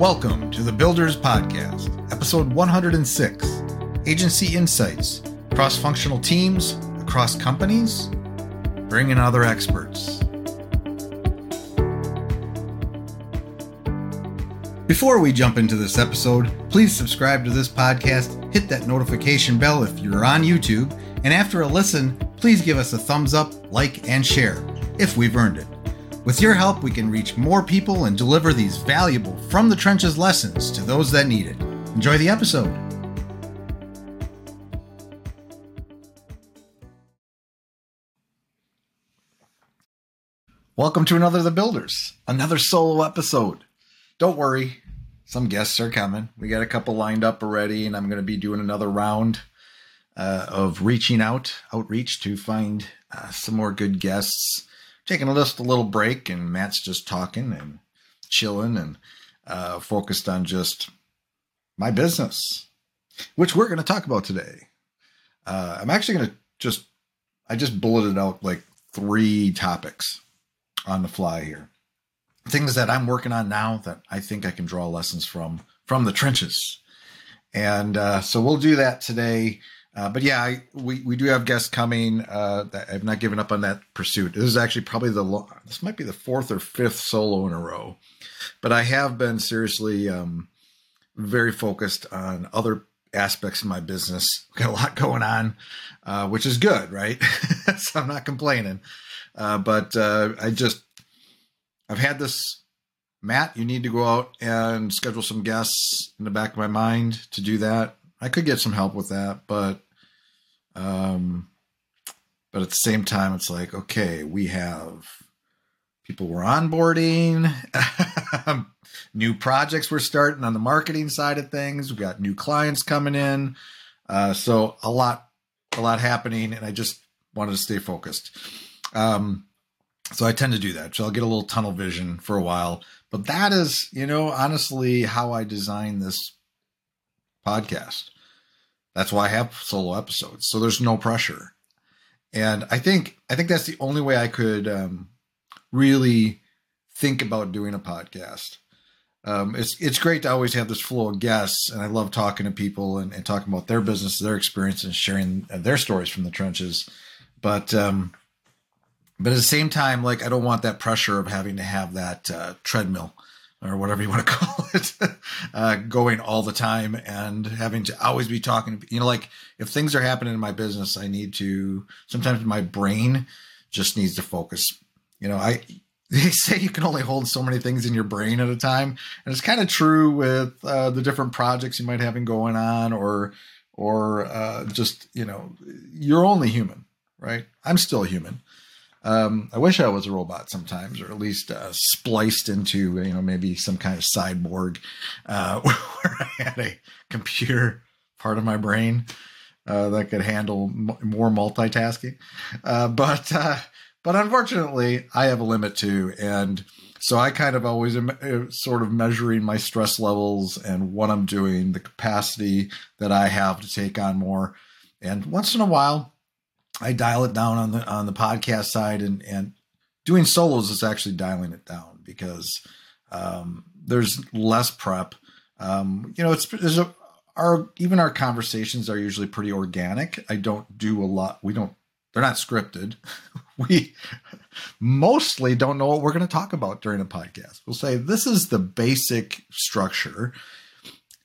Welcome to the Builders Podcast, episode 106 Agency Insights, cross functional teams, across companies, bring in other experts. Before we jump into this episode, please subscribe to this podcast, hit that notification bell if you're on YouTube, and after a listen, please give us a thumbs up, like, and share if we've earned it. With your help, we can reach more people and deliver these valuable from the trenches lessons to those that need it. Enjoy the episode. Welcome to another of the Builders, another solo episode. Don't worry, some guests are coming. We got a couple lined up already, and I'm going to be doing another round uh, of reaching out, outreach to find uh, some more good guests taking just a little break, and Matt's just talking and chilling and uh, focused on just my business, which we're going to talk about today. Uh, I'm actually going to just, I just bulleted out like three topics on the fly here. Things that I'm working on now that I think I can draw lessons from from the trenches. And uh, so we'll do that today. Uh, but yeah, I, we we do have guests coming. Uh, I've not given up on that pursuit. This is actually probably the lo- this might be the fourth or fifth solo in a row, but I have been seriously um, very focused on other aspects of my business. Got a lot going on, uh, which is good, right? so I'm not complaining. Uh, but uh, I just I've had this. Matt, you need to go out and schedule some guests in the back of my mind to do that. I could get some help with that, but um, but at the same time, it's like, okay, we have people we're onboarding, new projects we're starting on the marketing side of things. We've got new clients coming in, uh, so a lot, a lot happening, and I just wanted to stay focused. Um, so I tend to do that. So I'll get a little tunnel vision for a while, but that is, you know, honestly, how I design this podcast. That's why I have solo episodes. So there's no pressure. And I think I think that's the only way I could um, really think about doing a podcast. Um, it's it's great to always have this flow of guests, and I love talking to people and, and talking about their business, their experience, and sharing their stories from the trenches. But um, but at the same time, like I don't want that pressure of having to have that uh, treadmill or whatever you want to call it, uh, going all the time and having to always be talking. You know, like if things are happening in my business, I need to. Sometimes my brain just needs to focus. You know, I they say you can only hold so many things in your brain at a time, and it's kind of true with uh, the different projects you might have going on, or or uh, just you know, you're only human, right? I'm still human. Um, I wish I was a robot sometimes, or at least uh, spliced into you know maybe some kind of cyborg uh, where I had a computer part of my brain uh, that could handle m- more multitasking. Uh, but uh, but unfortunately, I have a limit too, and so I kind of always am uh, sort of measuring my stress levels and what I'm doing, the capacity that I have to take on more. And once in a while, I dial it down on the on the podcast side, and and doing solos is actually dialing it down because um, there's less prep. Um, you know, it's there's a our even our conversations are usually pretty organic. I don't do a lot. We don't. They're not scripted. we mostly don't know what we're going to talk about during a podcast. We'll say this is the basic structure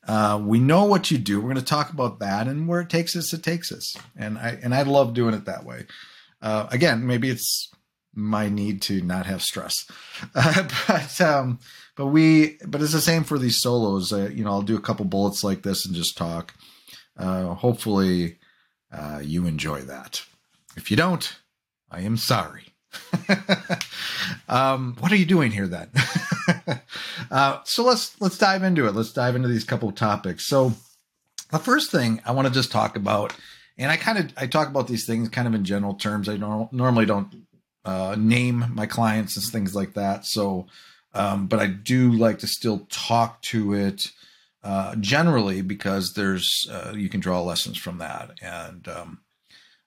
uh, we know what you do. We're going to talk about that, and where it takes us, it takes us. And I and I love doing it that way. Uh, again, maybe it's my need to not have stress, uh, but um, but we but it's the same for these solos. Uh, you know, I'll do a couple bullets like this and just talk. Uh, hopefully, uh, you enjoy that. If you don't, I am sorry. um, what are you doing here then? uh, so let's let's dive into it. Let's dive into these couple topics. So the first thing I want to just talk about, and I kind of I talk about these things kind of in general terms. I don't normally don't uh, name my clients and things like that. So, um, but I do like to still talk to it uh, generally because there's uh, you can draw lessons from that, and um,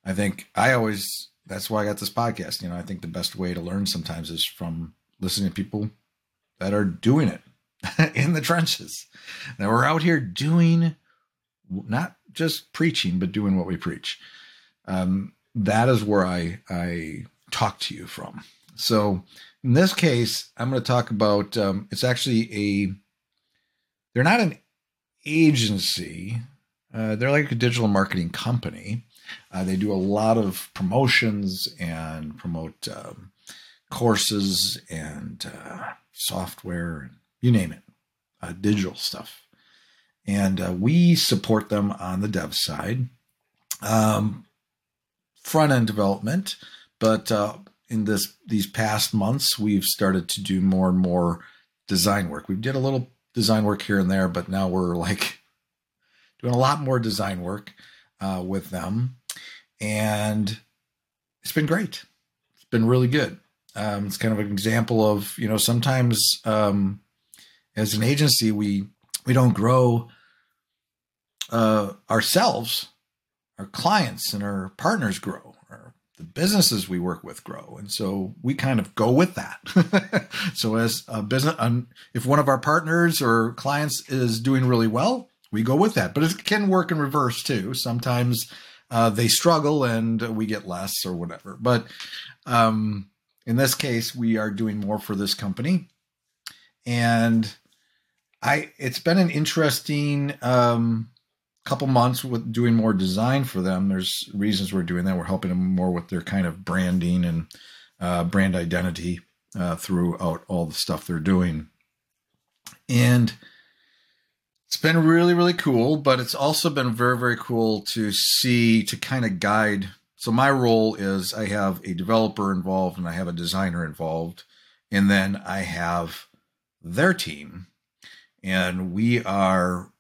I think I always that's why I got this podcast. You know, I think the best way to learn sometimes is from listening to people that are doing it in the trenches. Now we're out here doing not just preaching, but doing what we preach. Um, that is where I I talk to you from. So in this case, I'm going to talk about. Um, it's actually a. They're not an agency. Uh, they're like a digital marketing company. Uh, they do a lot of promotions and promote um, courses and uh, software, and you name it, uh, digital stuff. And uh, we support them on the dev side, um, front end development. But uh, in this these past months, we've started to do more and more design work. We did a little design work here and there, but now we're like doing a lot more design work uh, with them, and it's been great. It's been really good. Um, it's kind of an example of you know sometimes um, as an agency we we don't grow uh, ourselves, our clients and our partners grow, our, the businesses we work with grow, and so we kind of go with that. so as a business, um, if one of our partners or clients is doing really well, we go with that. But it can work in reverse too. Sometimes uh, they struggle and we get less or whatever. But um, in this case, we are doing more for this company, and I it's been an interesting um, couple months with doing more design for them. There's reasons we're doing that. We're helping them more with their kind of branding and uh, brand identity uh, throughout all the stuff they're doing, and it's been really really cool. But it's also been very very cool to see to kind of guide so my role is I have a developer involved and I have a designer involved, and then I have their team, and we are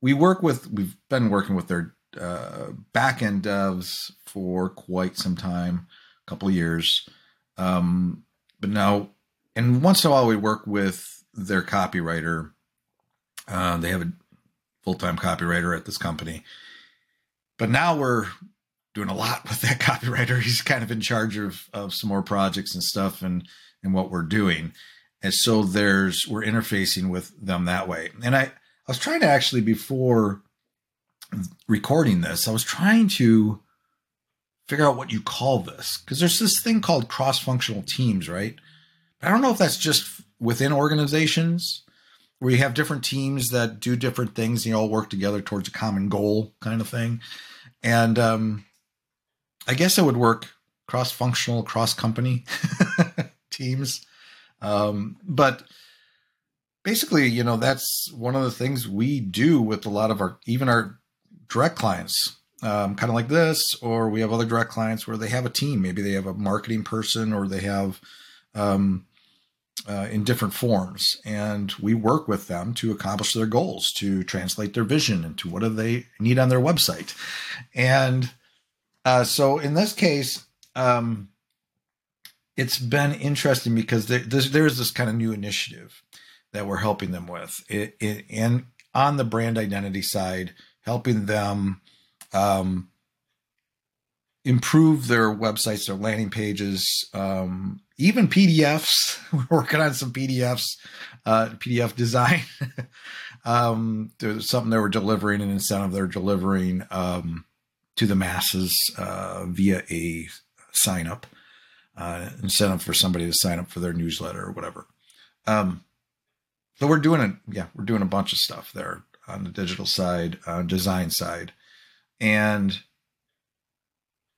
we work with we've been working with their uh, back end devs for quite some time, a couple of years, um, but now and once in a while we work with their copywriter. Uh, they have a full time copywriter at this company, but now we're doing a lot with that copywriter. He's kind of in charge of of some more projects and stuff and and what we're doing. And so there's we're interfacing with them that way. And I I was trying to actually before recording this, I was trying to figure out what you call this because there's this thing called cross-functional teams, right? I don't know if that's just within organizations where you have different teams that do different things and you all work together towards a common goal kind of thing. And um, I guess it would work cross functional, cross company teams. Um, but basically, you know, that's one of the things we do with a lot of our, even our direct clients, um, kind of like this, or we have other direct clients where they have a team. Maybe they have a marketing person or they have, um, uh, in different forms. And we work with them to accomplish their goals to translate their vision into what do they need on their website. And uh, so in this case, um, it's been interesting because there, there's, there's this kind of new initiative that we're helping them with, it, it, and on the brand identity side, helping them um, improve their websites, their landing pages, um, even PDFs. We're working on some PDFs, uh, PDF design. um, there's something they were delivering, an incentive they're delivering. Um, to the masses uh, via a sign up uh, incentive for somebody to sign up for their newsletter or whatever. Um, so we're doing it. Yeah, we're doing a bunch of stuff there on the digital side, uh, design side, and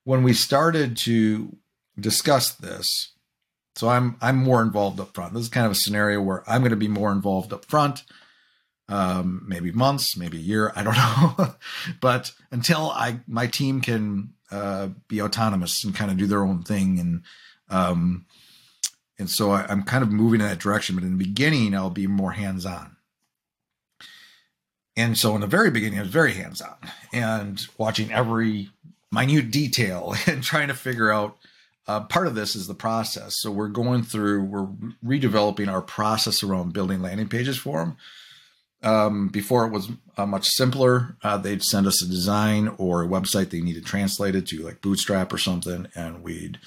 when we started to discuss this, so I'm I'm more involved up front. This is kind of a scenario where I'm going to be more involved up front um, maybe months, maybe a year. I don't know. but until I my team can uh, be autonomous and kind of do their own thing, and um, and so I, I'm kind of moving in that direction. But in the beginning, I'll be more hands on. And so in the very beginning, I was very hands on and watching every minute detail and trying to figure out. Uh, part of this is the process. So we're going through, we're redeveloping our process around building landing pages for them um, before it was uh, much simpler. Uh, they'd send us a design or a website they needed translated to like Bootstrap or something, and we'd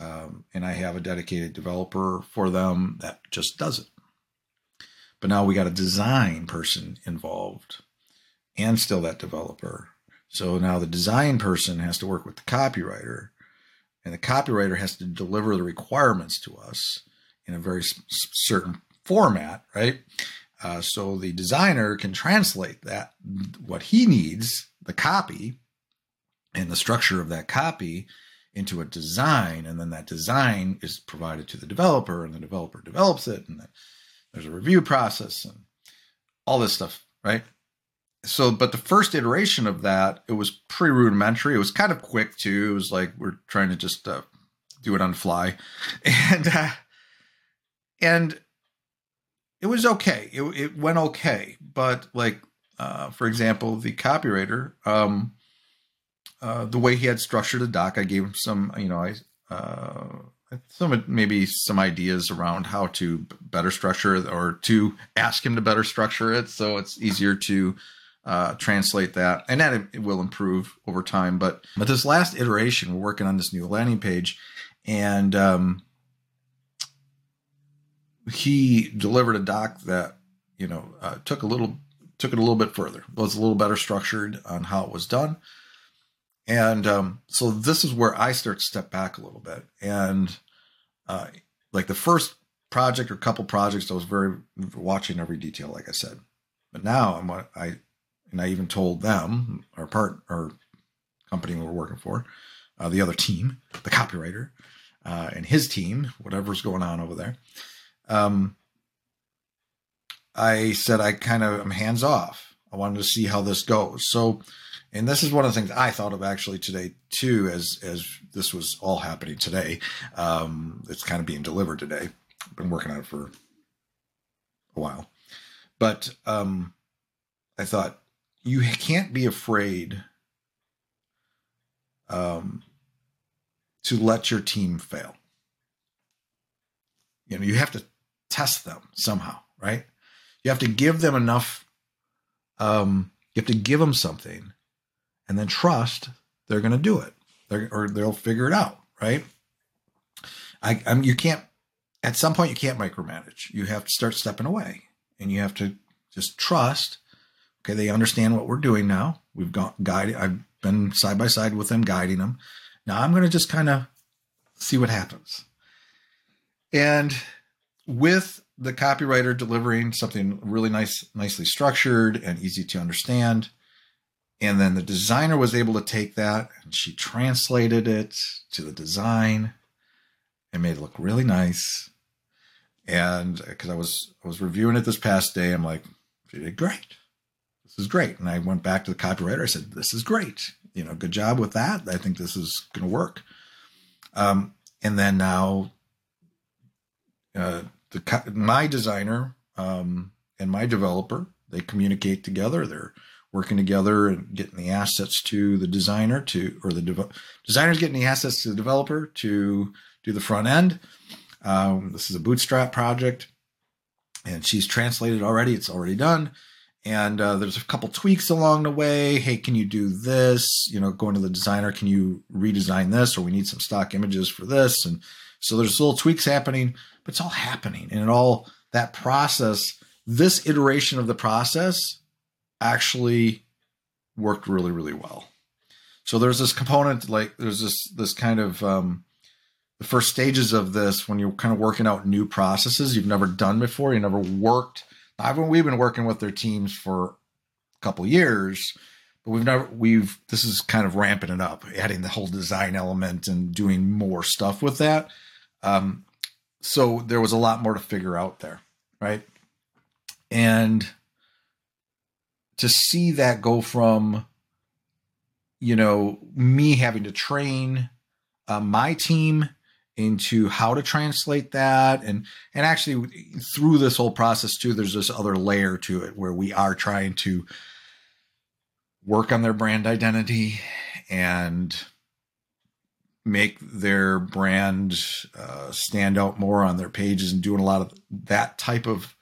um, and I have a dedicated developer for them that just does it. but now we got a design person involved and still that developer. So now the design person has to work with the copywriter, and the copywriter has to deliver the requirements to us in a very certain format, right? Uh, so the designer can translate that what he needs, the copy, and the structure of that copy into a design, and then that design is provided to the developer, and the developer develops it, and there's a review process and all this stuff, right? So, but the first iteration of that, it was pretty rudimentary. It was kind of quick too. It was like we're trying to just uh, do it on fly, and uh, and it was okay. It, it went okay, but like uh, for example, the copywriter, um, uh, the way he had structured the doc, I gave him some, you know, I uh, some maybe some ideas around how to better structure or to ask him to better structure it, so it's easier to uh, translate that, and that it will improve over time. But but this last iteration, we're working on this new landing page, and um, he delivered a doc that you know uh, took a little took it a little bit further was a little better structured on how it was done. And um, so this is where i start to step back a little bit. And uh, like the first project or couple projects i was very watching every detail like i said. But now i'm i and i even told them our part our company we we're working for uh, the other team the copywriter uh, and his team whatever's going on over there um, I said I kind of am hands off. I wanted to see how this goes. So, and this is one of the things I thought of actually today too, as as this was all happening today. Um, it's kind of being delivered today. I've been working on it for a while, but um, I thought you can't be afraid um, to let your team fail. You know, you have to test them somehow, right? You have to give them enough. Um, you have to give them something, and then trust they're going to do it, they're, or they'll figure it out, right? I, I'm, you can't. At some point, you can't micromanage. You have to start stepping away, and you have to just trust. Okay, they understand what we're doing now. We've got guided. I've been side by side with them, guiding them. Now I'm going to just kind of see what happens. And with the copywriter delivering something really nice, nicely structured and easy to understand. And then the designer was able to take that and she translated it to the design and made it look really nice. And because I was I was reviewing it this past day, I'm like, she did great. This is great. And I went back to the copywriter. I said, this is great. You know, good job with that. I think this is going to work. Um, and then now uh, the my designer um, and my developer they communicate together. They're working together and getting the assets to the designer to or the de- designer's getting the assets to the developer to do the front end. Um, this is a bootstrap project, and she's translated already. It's already done. And uh, there's a couple tweaks along the way. Hey, can you do this? You know, going to the designer, can you redesign this? Or we need some stock images for this. And so there's little tweaks happening but it's all happening and it all that process this iteration of the process actually worked really really well so there's this component like there's this this kind of um, the first stages of this when you're kind of working out new processes you've never done before you never worked i've we've been working with their teams for a couple years but we've never we've this is kind of ramping it up adding the whole design element and doing more stuff with that um, so there was a lot more to figure out there, right? And to see that go from, you know, me having to train uh, my team into how to translate that and and actually through this whole process too there's this other layer to it where we are trying to work on their brand identity and make their brand uh, stand out more on their pages and doing a lot of that type of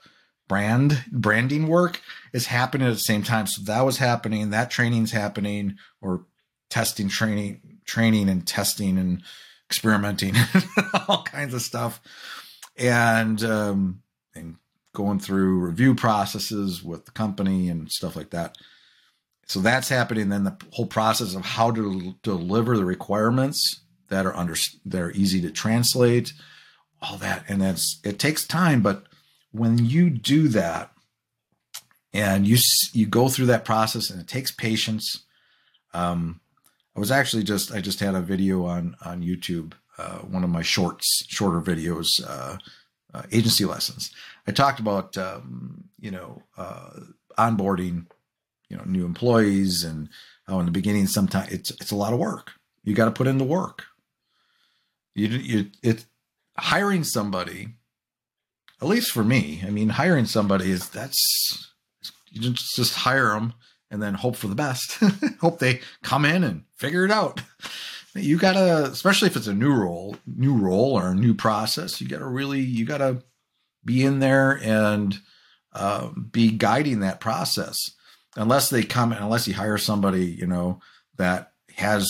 brand branding work is happening at the same time. So that was happening, that training's happening, or testing, training, training and testing and experimenting, all kinds of stuff, and um, and going through review processes with the company and stuff like that. So that's happening. Then the whole process of how to deliver the requirements that are under that are easy to translate, all that, and that's it takes time. But when you do that, and you you go through that process, and it takes patience. Um, I was actually just I just had a video on on YouTube, uh, one of my shorts, shorter videos, uh, uh, agency lessons. I talked about um, you know uh, onboarding, you know, new employees, and how in the beginning sometimes it's it's a lot of work. You got to put in the work. You you it hiring somebody, at least for me. I mean, hiring somebody is that's you just just hire them and then hope for the best. hope they come in and figure it out. You gotta, especially if it's a new role, new role or a new process, you gotta really, you gotta be in there and uh, be guiding that process. Unless they come, unless you hire somebody, you know, that has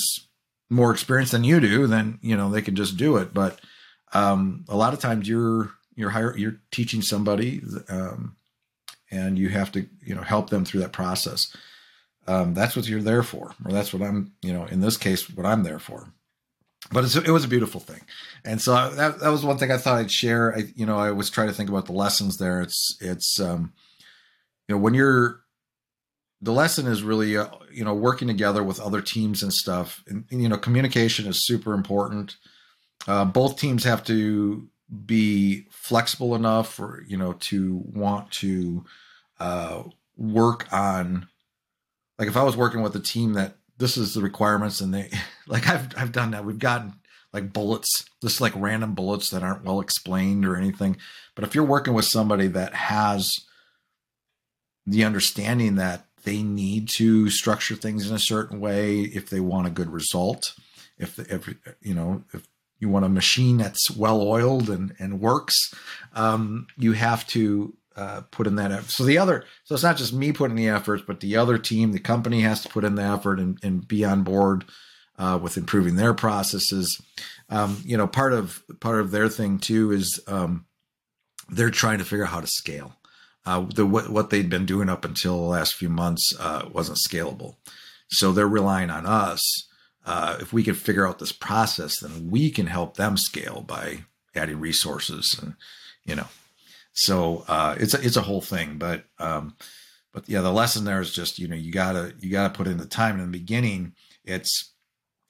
more experience than you do, then you know they can just do it. But um, a lot of times you're you're hire, you're teaching somebody, um, and you have to you know help them through that process um, that's what you're there for, or that's what I'm, you know, in this case, what I'm there for. But it was a beautiful thing, and so that that was one thing I thought I'd share. I, you know, I was trying to think about the lessons there. It's it's, um, you know, when you're the lesson is really uh, you know working together with other teams and stuff and, and you know communication is super important uh, both teams have to be flexible enough or you know to want to uh, work on like if I was working with a team that this is the requirements and they like I've I've done that. We've gotten like bullets, just like random bullets that aren't well explained or anything. But if you're working with somebody that has the understanding that they need to structure things in a certain way if they want a good result, if if you know if you want a machine that's well oiled and and works, um, you have to uh, put in that effort. So the other, so it's not just me putting the efforts, but the other team, the company has to put in the effort and, and be on board uh, with improving their processes. Um, you know, part of part of their thing too is um, they're trying to figure out how to scale. Uh, the what, what they'd been doing up until the last few months uh, wasn't scalable, so they're relying on us. Uh, if we can figure out this process, then we can help them scale by adding resources and you know so uh, it's a, it's a whole thing, but um, but yeah, the lesson there is just you know you gotta you gotta put in the time in the beginning. It's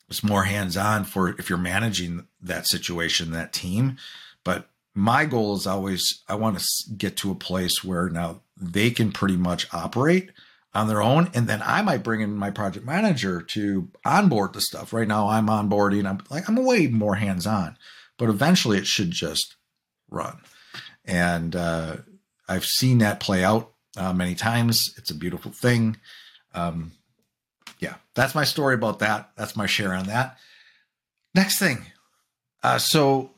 it's more hands on for if you're managing that situation, that team. But my goal is always I want to get to a place where now they can pretty much operate on their own, and then I might bring in my project manager to onboard the stuff. Right now, I'm onboarding. I'm like I'm way more hands on, but eventually it should just run and uh, I've seen that play out uh, many times. It's a beautiful thing. Um, yeah, that's my story about that. That's my share on that. Next thing, uh, so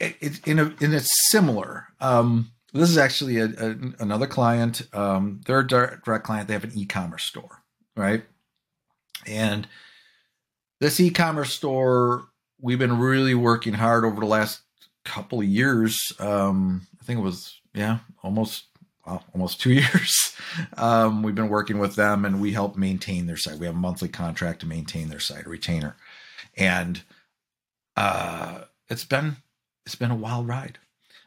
it, it, in a in it's similar. Um, this is actually a, a, another client. Um, they're a direct, direct client. They have an e-commerce store, right? And this e-commerce store, we've been really working hard over the last couple of years. Um, I think it was yeah, almost well, almost two years. Um, we've been working with them, and we help maintain their site. We have a monthly contract to maintain their site, a retainer, and uh, it's been it's been a wild ride.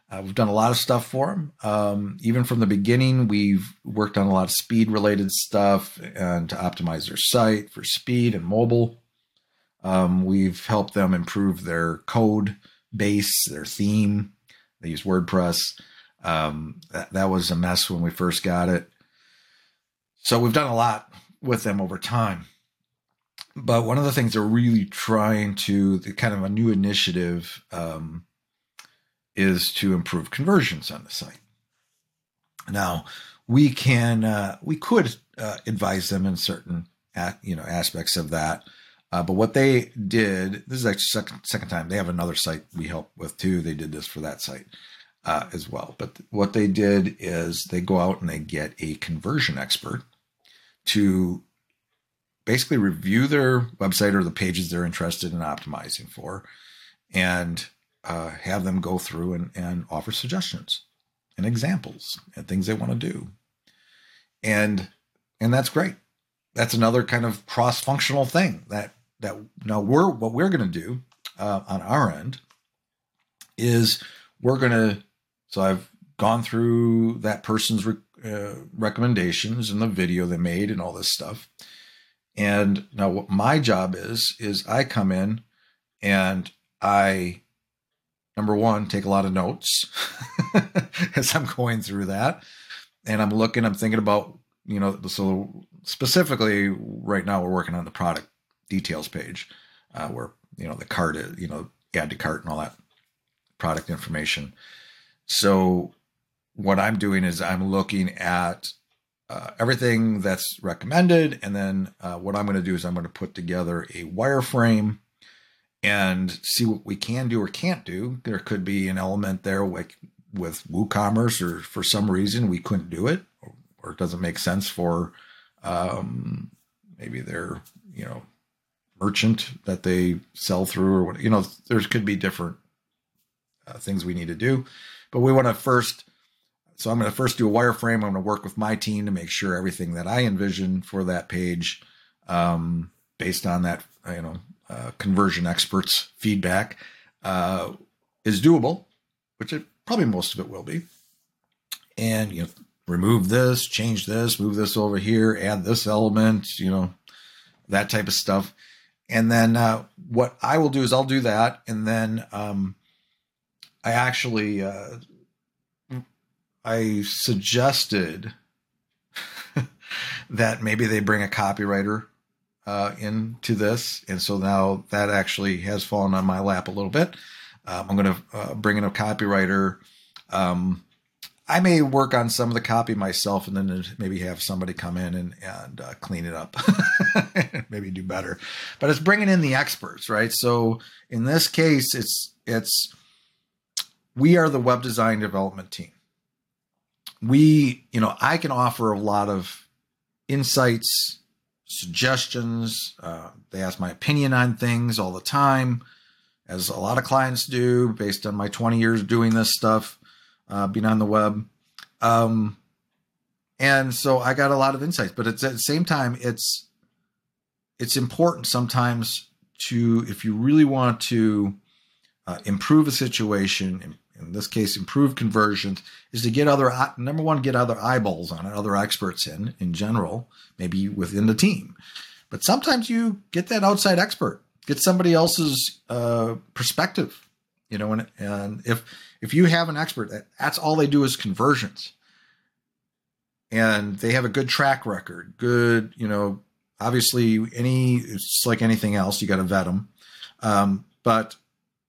Uh, we've done a lot of stuff for them. Um, even from the beginning, we've worked on a lot of speed related stuff and to optimize their site for speed and mobile. Um, we've helped them improve their code base, their theme, they use WordPress. Um, that, that was a mess when we first got it. So we've done a lot with them over time. But one of the things they're really trying to, the kind of a new initiative, um, is to improve conversions on the site. Now, we can, uh, we could uh, advise them in certain, you know, aspects of that. Uh, but what they did, this is actually second second time they have another site we help with too. They did this for that site uh, as well. But what they did is they go out and they get a conversion expert to basically review their website or the pages they're interested in optimizing for, and uh, have them go through and, and offer suggestions and examples and things they want to do. And and that's great. That's another kind of cross-functional thing that that now we're what we're going to do uh, on our end is we're going to so I've gone through that person's re- uh, recommendations and the video they made and all this stuff. And now what my job is is I come in and I number one take a lot of notes as I'm going through that and I'm looking I'm thinking about you know so specifically right now we're working on the product details page uh, where you know the cart is you know add to cart and all that product information so what I'm doing is I'm looking at uh, everything that's recommended, and then uh, what I'm going to do is I'm going to put together a wireframe and see what we can do or can't do. There could be an element there like with WooCommerce, or for some reason we couldn't do it, or, or it doesn't make sense for um, maybe their you know merchant that they sell through, or what you know. There could be different uh, things we need to do, but we want to first so I'm going to first do a wireframe. I'm going to work with my team to make sure everything that I envision for that page, um, based on that, you know, uh, conversion experts feedback, uh, is doable, which it probably most of it will be. And you know, remove this, change this, move this over here, add this element, you know, that type of stuff. And then uh, what I will do is I'll do that, and then um, I actually uh, I suggested that maybe they bring a copywriter uh, into this, and so now that actually has fallen on my lap a little bit. Um, I'm going to uh, bring in a copywriter. Um, I may work on some of the copy myself, and then maybe have somebody come in and and uh, clean it up, maybe do better. But it's bringing in the experts, right? So in this case, it's it's we are the web design development team we, you know, I can offer a lot of insights, suggestions. Uh, they ask my opinion on things all the time, as a lot of clients do, based on my 20 years doing this stuff, uh, being on the web. Um, and so I got a lot of insights, but it's at the same time, it's it's important sometimes to if you really want to uh, improve a situation, in this case, improve conversions, is to get other number one, get other eyeballs on it, other experts in in general, maybe within the team. But sometimes you get that outside expert, get somebody else's uh, perspective, you know. And, and if if you have an expert, that, that's all they do is conversions, and they have a good track record, good, you know. Obviously, any it's like anything else, you got to vet them. Um, but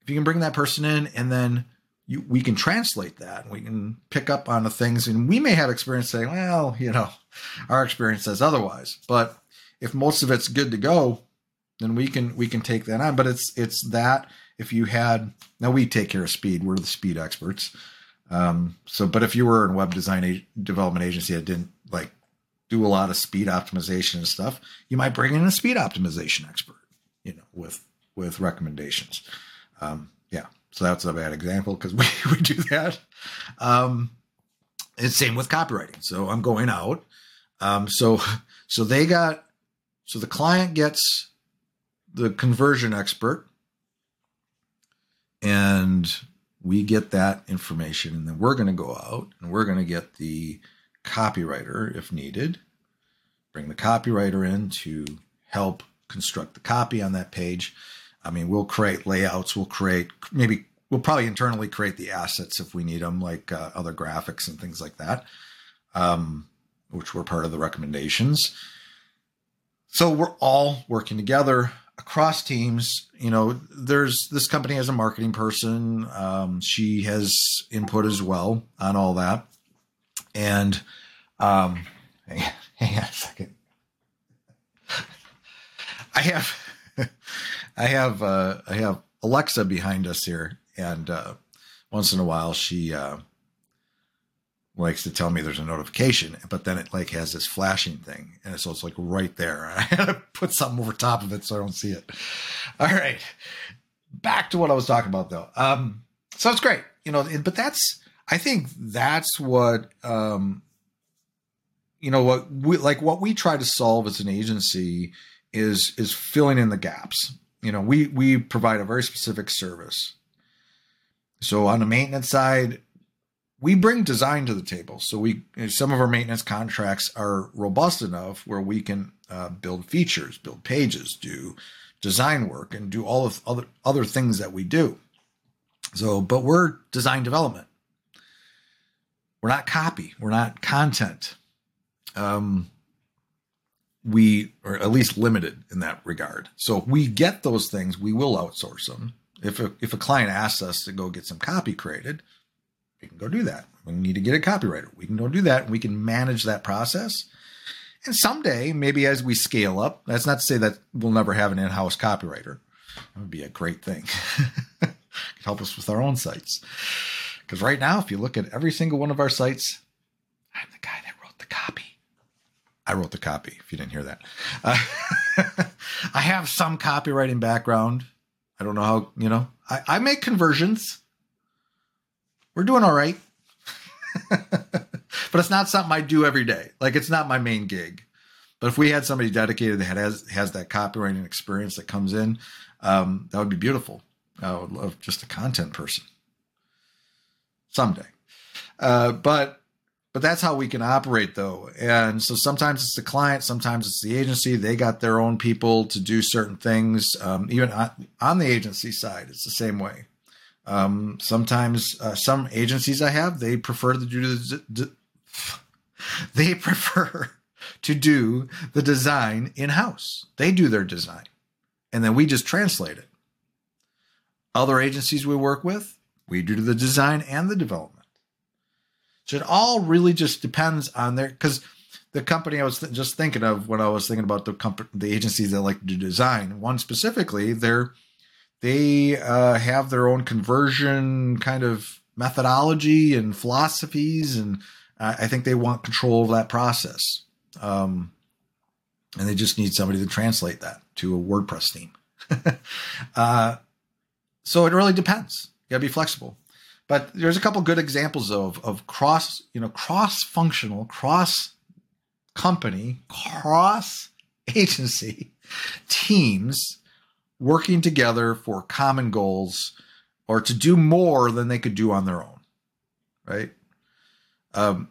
if you can bring that person in and then you, we can translate that. We can pick up on the things, and we may have experience saying, well, you know, our experience says otherwise. But if most of it's good to go, then we can we can take that on. But it's it's that if you had now we take care of speed, we're the speed experts. Um, so, but if you were in web design a- development agency that didn't like do a lot of speed optimization and stuff, you might bring in a speed optimization expert, you know, with with recommendations. Um, yeah. So that's a bad example because we, we do that. Um, it's same with copywriting. So I'm going out. Um, so so they got so the client gets the conversion expert, and we get that information, and then we're going to go out and we're going to get the copywriter if needed. Bring the copywriter in to help construct the copy on that page I mean, we'll create layouts. We'll create maybe we'll probably internally create the assets if we need them, like uh, other graphics and things like that, um, which were part of the recommendations. So we're all working together across teams. You know, there's this company has a marketing person. Um, she has input as well on all that. And um, hang, hang on a second. I have I have uh, I have Alexa behind us here, and uh, once in a while she uh, likes to tell me there's a notification, but then it like has this flashing thing, and so it's like right there. I had to put something over top of it so I don't see it. All right, back to what I was talking about though. Um, so it's great, you know, but that's I think that's what um, you know what we like what we try to solve as an agency is is filling in the gaps. You know, we we provide a very specific service. So on the maintenance side, we bring design to the table. So we some of our maintenance contracts are robust enough where we can uh, build features, build pages, do design work, and do all of other other things that we do. So, but we're design development. We're not copy. We're not content. Um, we are at least limited in that regard. So if we get those things, we will outsource them. If a, if a client asks us to go get some copy created, we can go do that. We need to get a copywriter. We can go do that. We can manage that process. And someday, maybe as we scale up, that's not to say that we'll never have an in-house copywriter. That would be a great thing. Could help us with our own sites. Because right now, if you look at every single one of our sites, I'm the guy that wrote the copy. I wrote the copy, if you didn't hear that. Uh, I have some copywriting background. I don't know how, you know, I, I make conversions. We're doing all right. but it's not something I do every day. Like it's not my main gig. But if we had somebody dedicated that has has that copywriting experience that comes in, um, that would be beautiful. I would love just a content person someday. Uh, but but that's how we can operate though. And so sometimes it's the client, sometimes it's the agency. They got their own people to do certain things. Um, even on, on, the agency side, it's the same way. Um, sometimes uh, some agencies I have, they prefer to do the, they prefer to do the design in house. They do their design, and then we just translate it. Other agencies we work with, we do the design and the development. So it all really just depends on their because the company I was th- just thinking of when I was thinking about the company, the agencies that like to do design. One specifically, they're they uh, have their own conversion kind of methodology and philosophies, and I think they want control of that process. Um, and they just need somebody to translate that to a WordPress theme. uh, so it really depends. You gotta be flexible. But there's a couple good examples of of cross, you know, cross functional, cross company, cross agency teams working together for common goals or to do more than they could do on their own. Right? Um,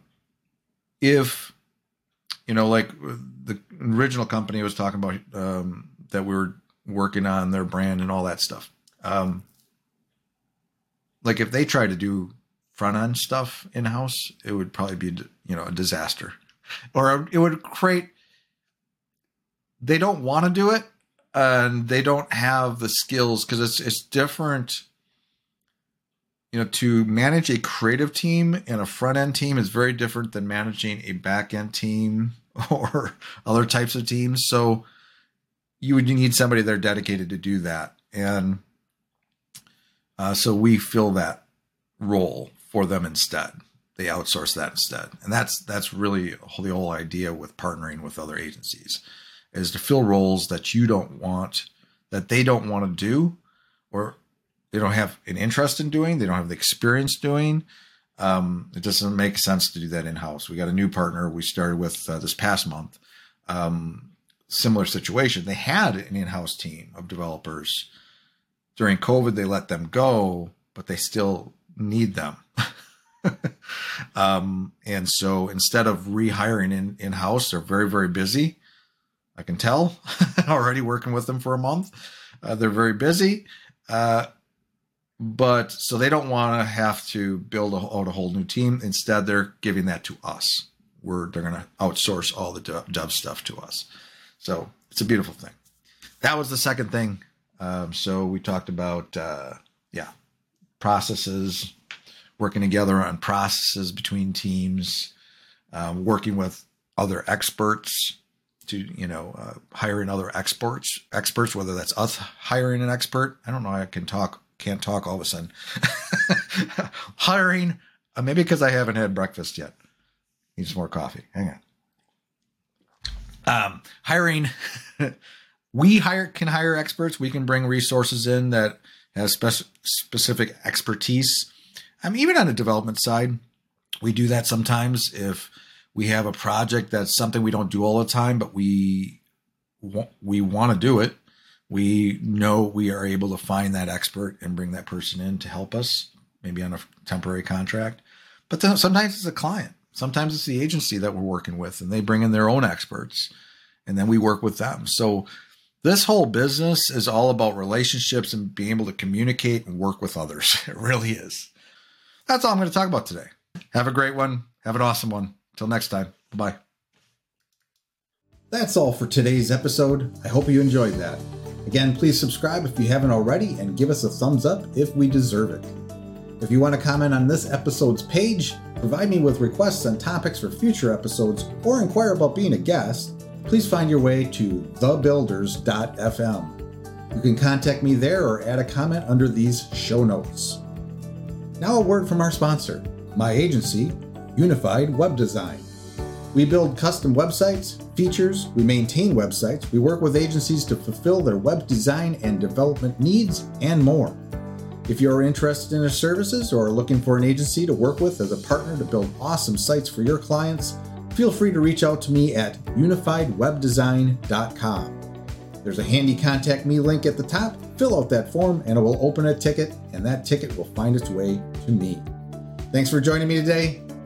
if you know, like the original company I was talking about um, that we were working on their brand and all that stuff. Um, like if they try to do front end stuff in house, it would probably be you know a disaster, or it would create. They don't want to do it, and they don't have the skills because it's it's different. You know, to manage a creative team and a front end team is very different than managing a back end team or other types of teams. So you would need somebody there dedicated to do that. And uh, so we fill that role for them instead. They outsource that instead, and that's that's really the whole idea with partnering with other agencies, is to fill roles that you don't want, that they don't want to do, or they don't have an interest in doing, they don't have the experience doing. Um, it doesn't make sense to do that in house. We got a new partner we started with uh, this past month. Um, similar situation. They had an in house team of developers during COVID, they let them go, but they still need them. um, and so instead of rehiring in in house, they're very very busy. I can tell already working with them for a month. Uh, they're very busy, uh, but so they don't want to have to build a, a whole new team. Instead, they're giving that to us. We're they're going to outsource all the dev stuff to us. So it's a beautiful thing. That was the second thing um, so we talked about, uh, yeah, processes, working together on processes between teams, um, working with other experts to, you know, uh, hiring other experts, experts, whether that's us hiring an expert. I don't know. I can talk, can't talk all of a sudden. hiring, uh, maybe because I haven't had breakfast yet. Need some more coffee. Hang on. Um, hiring we hire can hire experts. We can bring resources in that has spec- specific expertise I mean, even on the development side, we do that sometimes if we have a project that's something we don't do all the time, but we we want to do it. We know we are able to find that expert and bring that person in to help us, maybe on a temporary contract. But then sometimes it's a client. Sometimes it's the agency that we're working with, and they bring in their own experts, and then we work with them. So this whole business is all about relationships and being able to communicate and work with others. It really is. That's all I'm going to talk about today. Have a great one. Have an awesome one. Until next time. Bye. That's all for today's episode. I hope you enjoyed that. Again, please subscribe if you haven't already and give us a thumbs up if we deserve it. If you want to comment on this episode's page, provide me with requests on topics for future episodes, or inquire about being a guest, please find your way to thebuilders.fm. You can contact me there or add a comment under these show notes. Now, a word from our sponsor, my agency, Unified Web Design. We build custom websites, features, we maintain websites, we work with agencies to fulfill their web design and development needs, and more. If you are interested in our services or are looking for an agency to work with as a partner to build awesome sites for your clients, feel free to reach out to me at unifiedwebdesign.com. There's a handy contact me link at the top. Fill out that form and it will open a ticket, and that ticket will find its way to me. Thanks for joining me today.